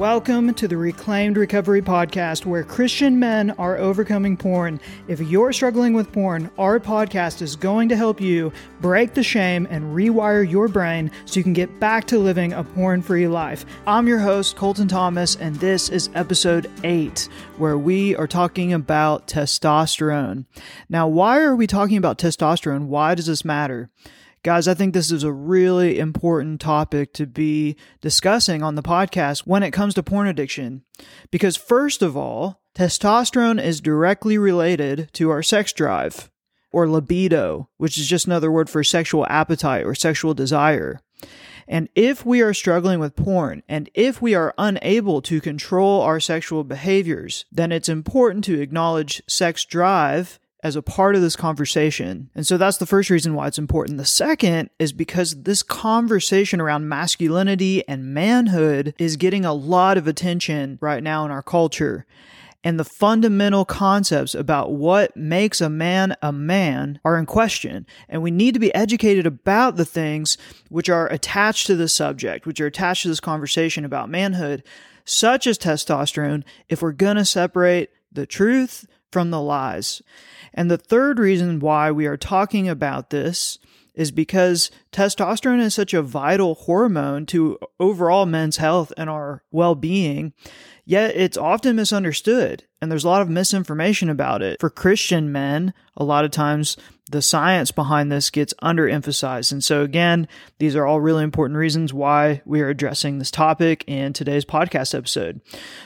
Welcome to the Reclaimed Recovery Podcast, where Christian men are overcoming porn. If you're struggling with porn, our podcast is going to help you break the shame and rewire your brain so you can get back to living a porn free life. I'm your host, Colton Thomas, and this is episode 8, where we are talking about testosterone. Now, why are we talking about testosterone? Why does this matter? Guys, I think this is a really important topic to be discussing on the podcast when it comes to porn addiction. Because, first of all, testosterone is directly related to our sex drive or libido, which is just another word for sexual appetite or sexual desire. And if we are struggling with porn and if we are unable to control our sexual behaviors, then it's important to acknowledge sex drive as a part of this conversation. And so that's the first reason why it's important. The second is because this conversation around masculinity and manhood is getting a lot of attention right now in our culture. And the fundamental concepts about what makes a man a man are in question. And we need to be educated about the things which are attached to this subject, which are attached to this conversation about manhood, such as testosterone, if we're going to separate the truth from the lies. And the third reason why we are talking about this is because testosterone is such a vital hormone to overall men's health and our well being, yet it's often misunderstood. And there's a lot of misinformation about it. For Christian men, a lot of times the science behind this gets underemphasized. And so, again, these are all really important reasons why we are addressing this topic in today's podcast episode.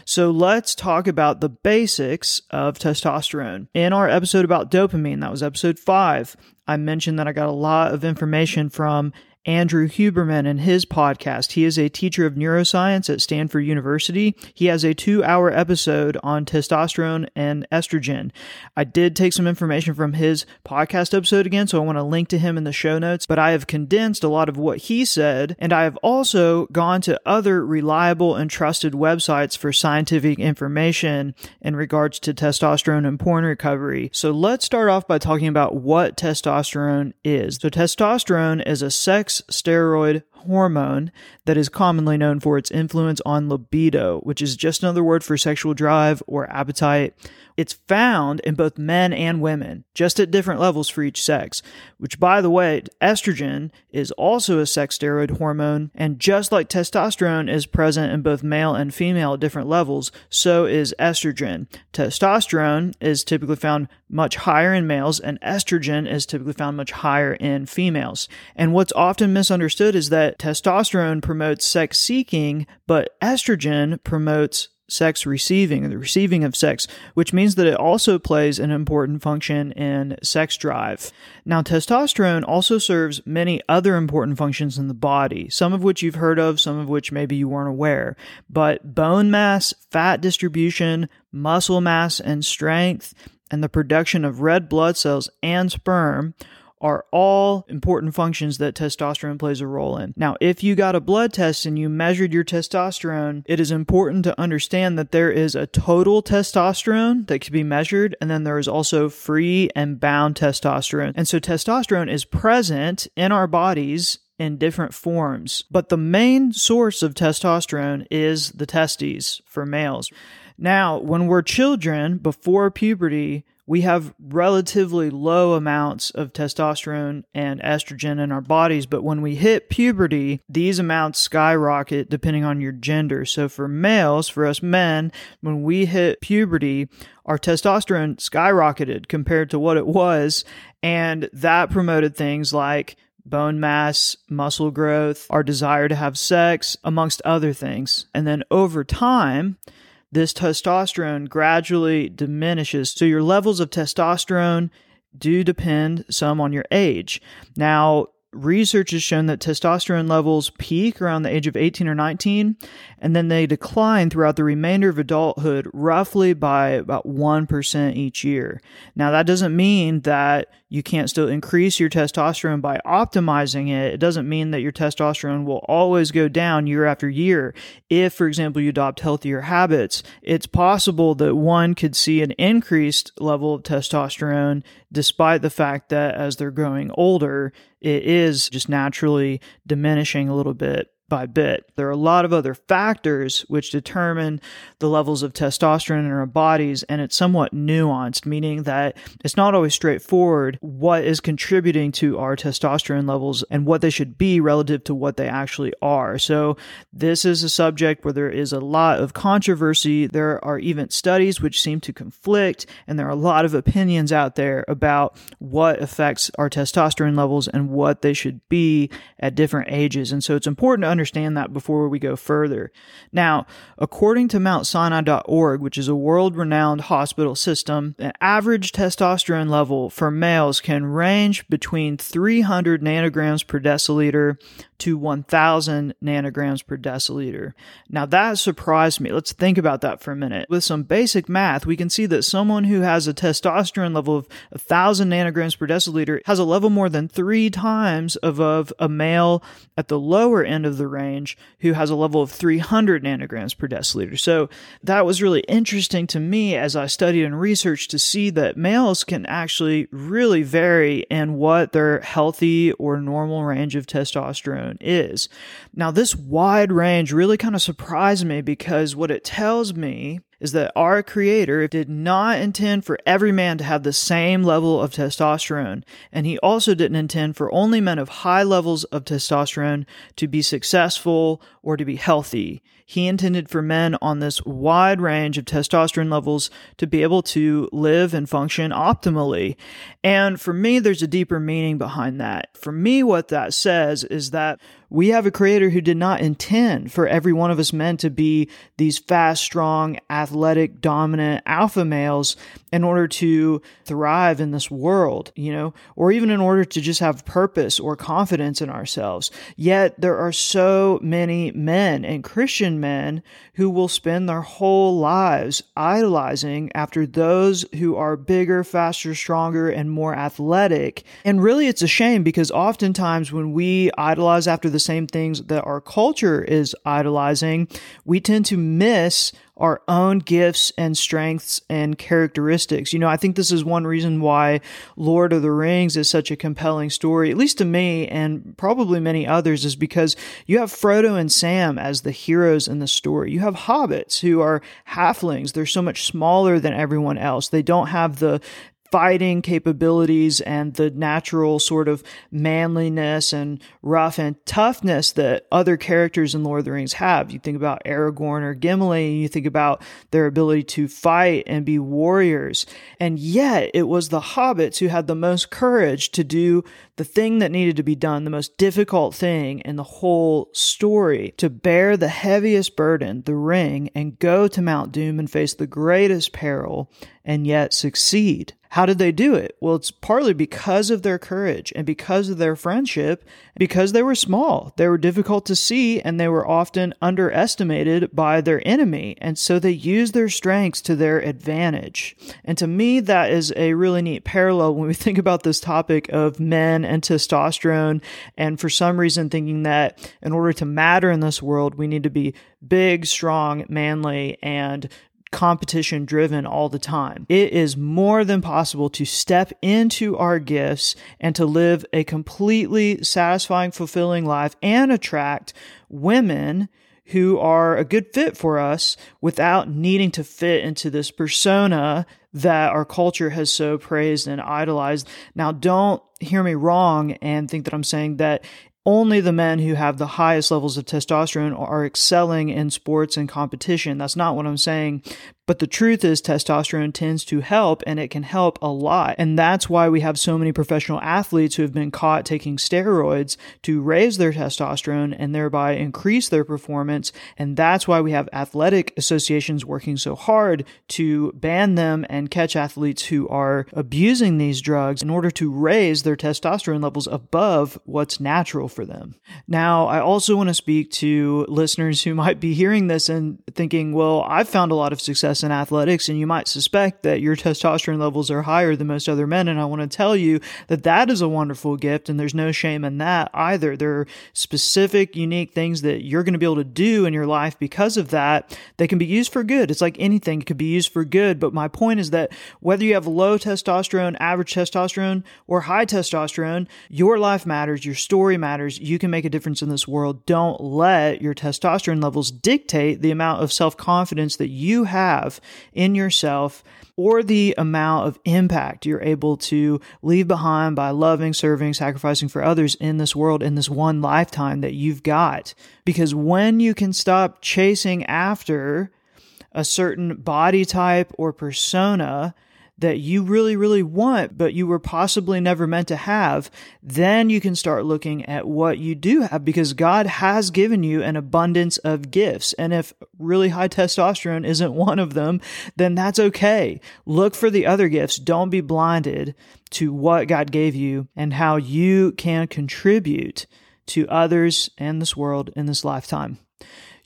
So, let's talk about the basics of testosterone. In our episode about dopamine, that was episode five, I mentioned that I got a lot of information from Andrew Huberman and his podcast. He is a teacher of neuroscience at Stanford University. He has a two hour episode on testosterone and estrogen. I did take some information from his podcast episode again, so I want to link to him in the show notes, but I have condensed a lot of what he said, and I have also gone to other reliable and trusted websites for scientific information in regards to testosterone and porn recovery. So let's start off by talking about what testosterone is. So, testosterone is a sex steroid hormone that is commonly known for its influence on libido, which is just another word for sexual drive or appetite. It's found in both men and women, just at different levels for each sex, which, by the way, estrogen is also a sex steroid hormone. And just like testosterone is present in both male and female at different levels, so is estrogen. Testosterone is typically found much higher in males, and estrogen is typically found much higher in females. And what's often misunderstood is that testosterone promotes sex seeking, but estrogen promotes sex receiving, the receiving of sex, which means that it also plays an important function in sex drive. Now, testosterone also serves many other important functions in the body, some of which you've heard of, some of which maybe you weren't aware. But bone mass, fat distribution, muscle mass and strength, and the production of red blood cells and sperm are all important functions that testosterone plays a role in. Now, if you got a blood test and you measured your testosterone, it is important to understand that there is a total testosterone that can be measured, and then there is also free and bound testosterone. And so testosterone is present in our bodies in different forms, but the main source of testosterone is the testes for males. Now, when we're children before puberty, we have relatively low amounts of testosterone and estrogen in our bodies, but when we hit puberty, these amounts skyrocket depending on your gender. So for males, for us men, when we hit puberty, our testosterone skyrocketed compared to what it was, and that promoted things like bone mass, muscle growth, our desire to have sex, amongst other things. And then over time, this testosterone gradually diminishes. So your levels of testosterone do depend some on your age. Now, research has shown that testosterone levels peak around the age of 18 or 19, and then they decline throughout the remainder of adulthood, roughly by about 1% each year. Now, that doesn't mean that you can't still increase your testosterone by optimizing it. It doesn't mean that your testosterone will always go down year after year. If, for example, you adopt healthier habits, it's possible that one could see an increased level of testosterone despite the fact that as they're growing older, it is just naturally diminishing a little bit by bit. There are a lot of other factors which determine the levels of testosterone in our bodies, and it's somewhat nuanced, meaning that it's not always straightforward what is contributing to our testosterone levels and what they should be relative to what they actually are. So, this is a subject where there is a lot of controversy. There are even studies which seem to conflict, and there are a lot of opinions out there about what affects our testosterone levels and what they should be at different ages. And so, it's important to understand that before we go further. Now, according to MountSinai.org, which is a world renowned hospital system, an average testosterone level for males can range between 300 nanograms per deciliter to 1000 nanograms per deciliter. Now that surprised me. Let's think about that for a minute. With some basic math, we can see that someone who has a testosterone level of 1000 nanograms per deciliter has a level more than three times above a male at the lower end of the range who has a level of 300 nanograms per deciliter. So that was really interesting to me as I studied and researched to see that males can actually really vary in what their healthy or normal range of testosterone is. Now, this wide range really kind of surprised me because what it tells me is that our creator did not intend for every man to have the same level of testosterone, and he also didn't intend for only men of high levels of testosterone to be successful or to be healthy. He intended for men on this wide range of testosterone levels to be able to live and function optimally. And for me, there's a deeper meaning behind that. For me, what that says is that we have a creator who did not intend for every one of us men to be these fast, strong, athletic, dominant alpha males in order to thrive in this world, you know, or even in order to just have purpose or confidence in ourselves. Yet there are so many men and Christian men who will spend their whole lives idolizing after those who are bigger, faster, stronger, and more athletic. And really, it's a shame because oftentimes when we idolize after the same things that our culture is idolizing, we tend to miss our own gifts and strengths and characteristics. You know, I think this is one reason why Lord of the Rings is such a compelling story, at least to me and probably many others, is because you have Frodo and Sam as the heroes in the story. You have hobbits who are halflings. They're so much smaller than everyone else. They don't have the fighting capabilities and the natural sort of manliness and rough and toughness that other characters in Lord of the Rings have. You think about Aragorn or Gimli, and you think about their ability to fight and be warriors. And yet, it was the hobbits who had the most courage to do the thing that needed to be done, the most difficult thing in the whole story, to bear the heaviest burden, the ring, and go to Mount Doom and face the greatest peril and yet succeed. How did they do it? Well, it's partly because of their courage and because of their friendship, because they were small. They were difficult to see and they were often underestimated by their enemy. And so they used their strengths to their advantage. And to me, that is a really neat parallel when we think about this topic of men and testosterone. And for some reason, thinking that in order to matter in this world, we need to be big, strong, manly, and competition driven all the time. It is more than possible to step into our gifts and to live a completely satisfying, fulfilling life and attract women who are a good fit for us without needing to fit into this persona that our culture has so praised and idolized. Now, don't hear me wrong and think that I'm saying that only the men who have the highest levels of testosterone are excelling in sports and competition. That's not what I'm saying. But the truth is, testosterone tends to help and it can help a lot. And that's why we have so many professional athletes who have been caught taking steroids to raise their testosterone and thereby increase their performance. And that's why we have athletic associations working so hard to ban them and catch athletes who are abusing these drugs in order to raise their testosterone levels above what's natural for them. Now, I also want to speak to listeners who might be hearing this and thinking, well, I've found a lot of success success in athletics and you might suspect that your testosterone levels are higher than most other men. And I want to tell you that that is a wonderful gift and there's no shame in that either. There are specific, unique things that you're going to be able to do in your life because of that that can be used for good. It's like anything it could be used for good. But my point is that whether you have low testosterone, average testosterone, or high testosterone, your life matters. Your story matters. You can make a difference in this world. Don't let your testosterone levels dictate the amount of self confidence that you have in yourself or the amount of impact you're able to leave behind by loving, serving, sacrificing for others in this world in this one lifetime that you've got. Because when you can stop chasing after a certain body type or persona that you really, really want, but you were possibly never meant to have, then you can start looking at what you do have because God has given you an abundance of gifts. And if really high testosterone isn't one of them, then that's okay. Look for the other gifts. Don't be blinded to what God gave you and how you can contribute to others and this world in this lifetime.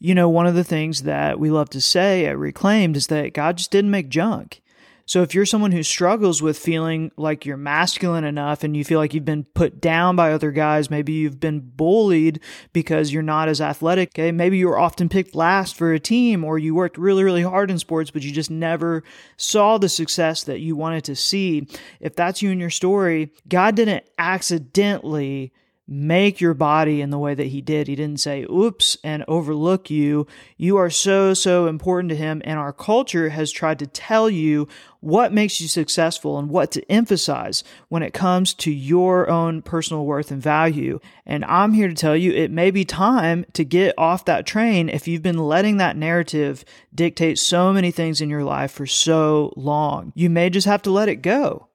You know, one of the things that we love to say at Reclaimed is that God just didn't make junk. So if you're someone who struggles with feeling like you're masculine enough and you feel like you've been put down by other guys, maybe you've been bullied because you're not as athletic, okay? Maybe you were often picked last for a team or you worked really, really hard in sports, but you just never saw the success that you wanted to see. If that's you and your story, God didn't accidentally make your body in the way that he did. He didn't say, oops, and overlook you. You are so, so important to him. And our culture has tried to tell you what makes you successful and what to emphasize when it comes to your own personal worth and value. And I'm here to tell you it may be time to get off that train if you've been letting that narrative dictate so many things in your life for so long. You may just have to let it go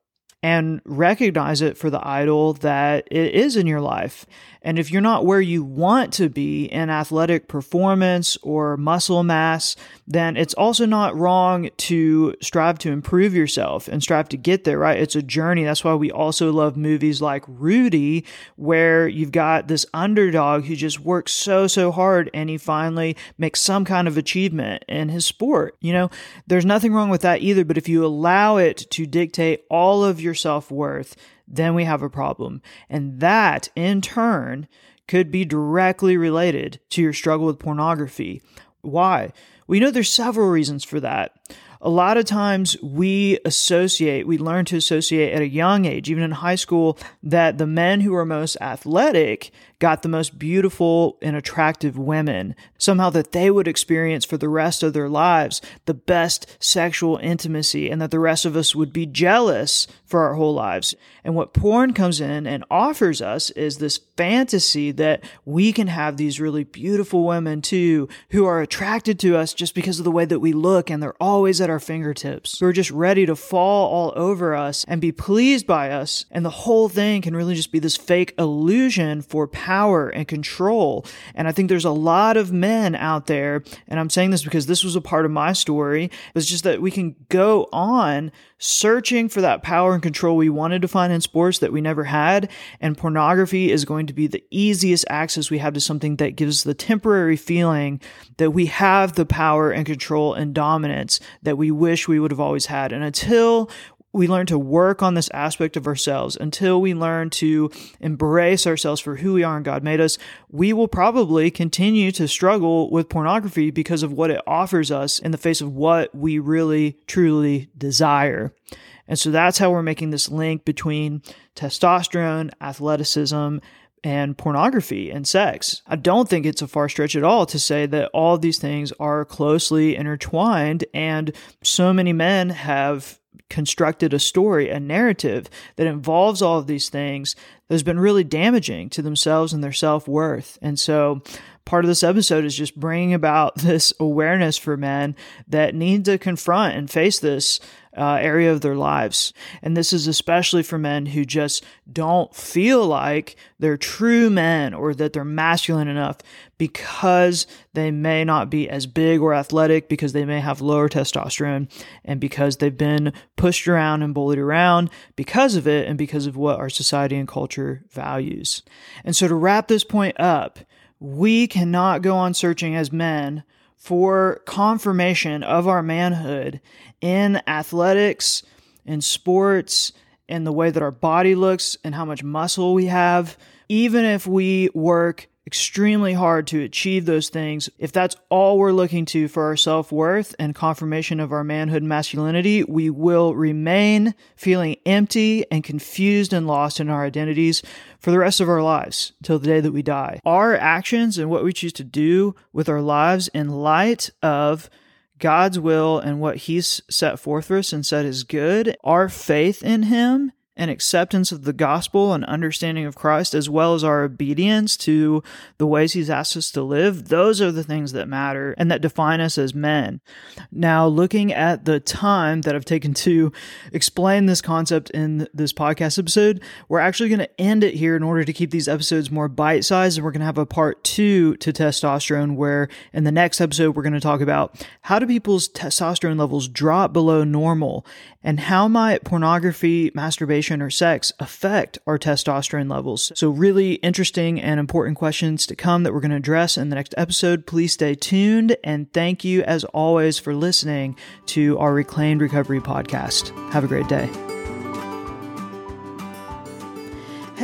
and recognize it for the idol that it is in your life. And if you're not where you want to be in athletic performance or muscle mass, then it's also not wrong to strive to improve yourself and strive to get there, right? It's a journey. That's why we also love movies like Rudy, where you've got this underdog who just works so, so hard and he finally makes some kind of achievement in his sport. You know, there's nothing wrong with that either, but if you allow it to dictate all of your self worth, then we have a problem. And that, in turn, could be directly related to your struggle with pornography. Why? We know there's several reasons for that a lot of times we associate, we learn to associate at a young age, even in high school, that the men who are most athletic got the most beautiful and attractive women. Somehow that they would experience for the rest of their lives the best sexual intimacy and that the rest of us would be jealous for our whole lives. And what porn comes in and offers us is this fantasy that we can have these really beautiful women too who are attracted to us just because of the way that we look and they're always at our fingertips. We're just ready to fall all over us and be pleased by us. And the whole thing can really just be this fake illusion for power and control. And I think there's a lot of men out there, and I'm saying this because this was a part of my story, it's just that we can go on searching for that power and control we wanted to find in sports that we never had. And pornography is going to be the easiest access we have to something that gives the temporary feeling that we have the power and control and dominance that we wish we would have always had. And until we learn to work on this aspect of ourselves until we learn to embrace ourselves for who we are and God made us, we will probably continue to struggle with pornography because of what it offers us in the face of what we really truly desire. And so that's how we're making this link between testosterone, athleticism, and pornography and sex. I don't think it's a far stretch at all to say that all these things are closely intertwined and so many men have constructed a story, a narrative that involves all of these things that has been really damaging to themselves and their self worth. And so, part of this episode is just bringing about this awareness for men that need to confront and face this uh, area of their lives. And this is especially for men who just don't feel like they're true men or that they're masculine enough because they may not be as big or athletic, because they may have lower testosterone, and because they've been pushed around and bullied around because of it and because of what our society and culture values. And so to wrap this point up, we cannot go on searching as men for confirmation of our manhood in athletics, in sports, in the way that our body looks and how much muscle we have, even if we work extremely hard to achieve those things, if that's all we're looking to for our self worth and confirmation of our manhood and masculinity, we will remain feeling empty and confused and lost in our identities for the rest of our lives till the day that we die. Our actions and what we choose to do with our lives in light of God's will and what He's set forth for us and said is good, our faith in Him and acceptance of the gospel and understanding of Christ, as well as our obedience to the ways He's asked us to live, those are the things that matter and that define us as men. Now, looking at the time that I've taken to explain this concept in this podcast episode, we're actually going to end it here in order to keep these episodes more bite sized. And we're going to have a part two to testosterone, where in the next episode, we're going to talk about how do people's testosterone levels drop below normal and how might pornography, masturbation, or sex affect our testosterone levels? So, really interesting and important questions to come that we're going to address in the next episode. Please stay tuned and thank you, as always, for listening to our Reclaimed Recovery podcast. Have a great day.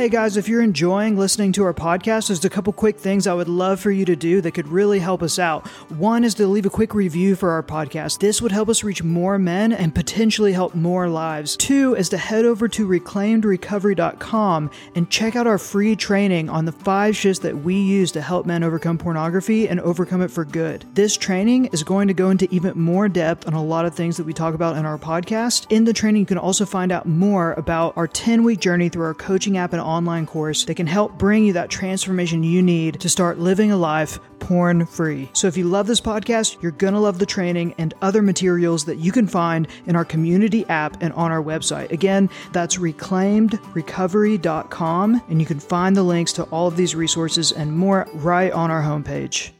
Hey guys, if you're enjoying listening to our podcast, there's a couple quick things I would love for you to do that could really help us out. One is to leave a quick review for our podcast. This would help us reach more men and potentially help more lives. Two is to head over to reclaimedrecovery.com and check out our free training on the five shifts that we use to help men overcome pornography and overcome it for good. This training is going to go into even more depth on a lot of things that we talk about in our podcast. In the training, you can also find out more about our 10 week journey through our coaching app and online course that can help bring you that transformation you need to start living a life porn free. So if you love this podcast, you're going to love the training and other materials that you can find in our community app and on our website. Again, that's reclaimedrecovery.com, and you can find the links to all of these resources and more right on our homepage.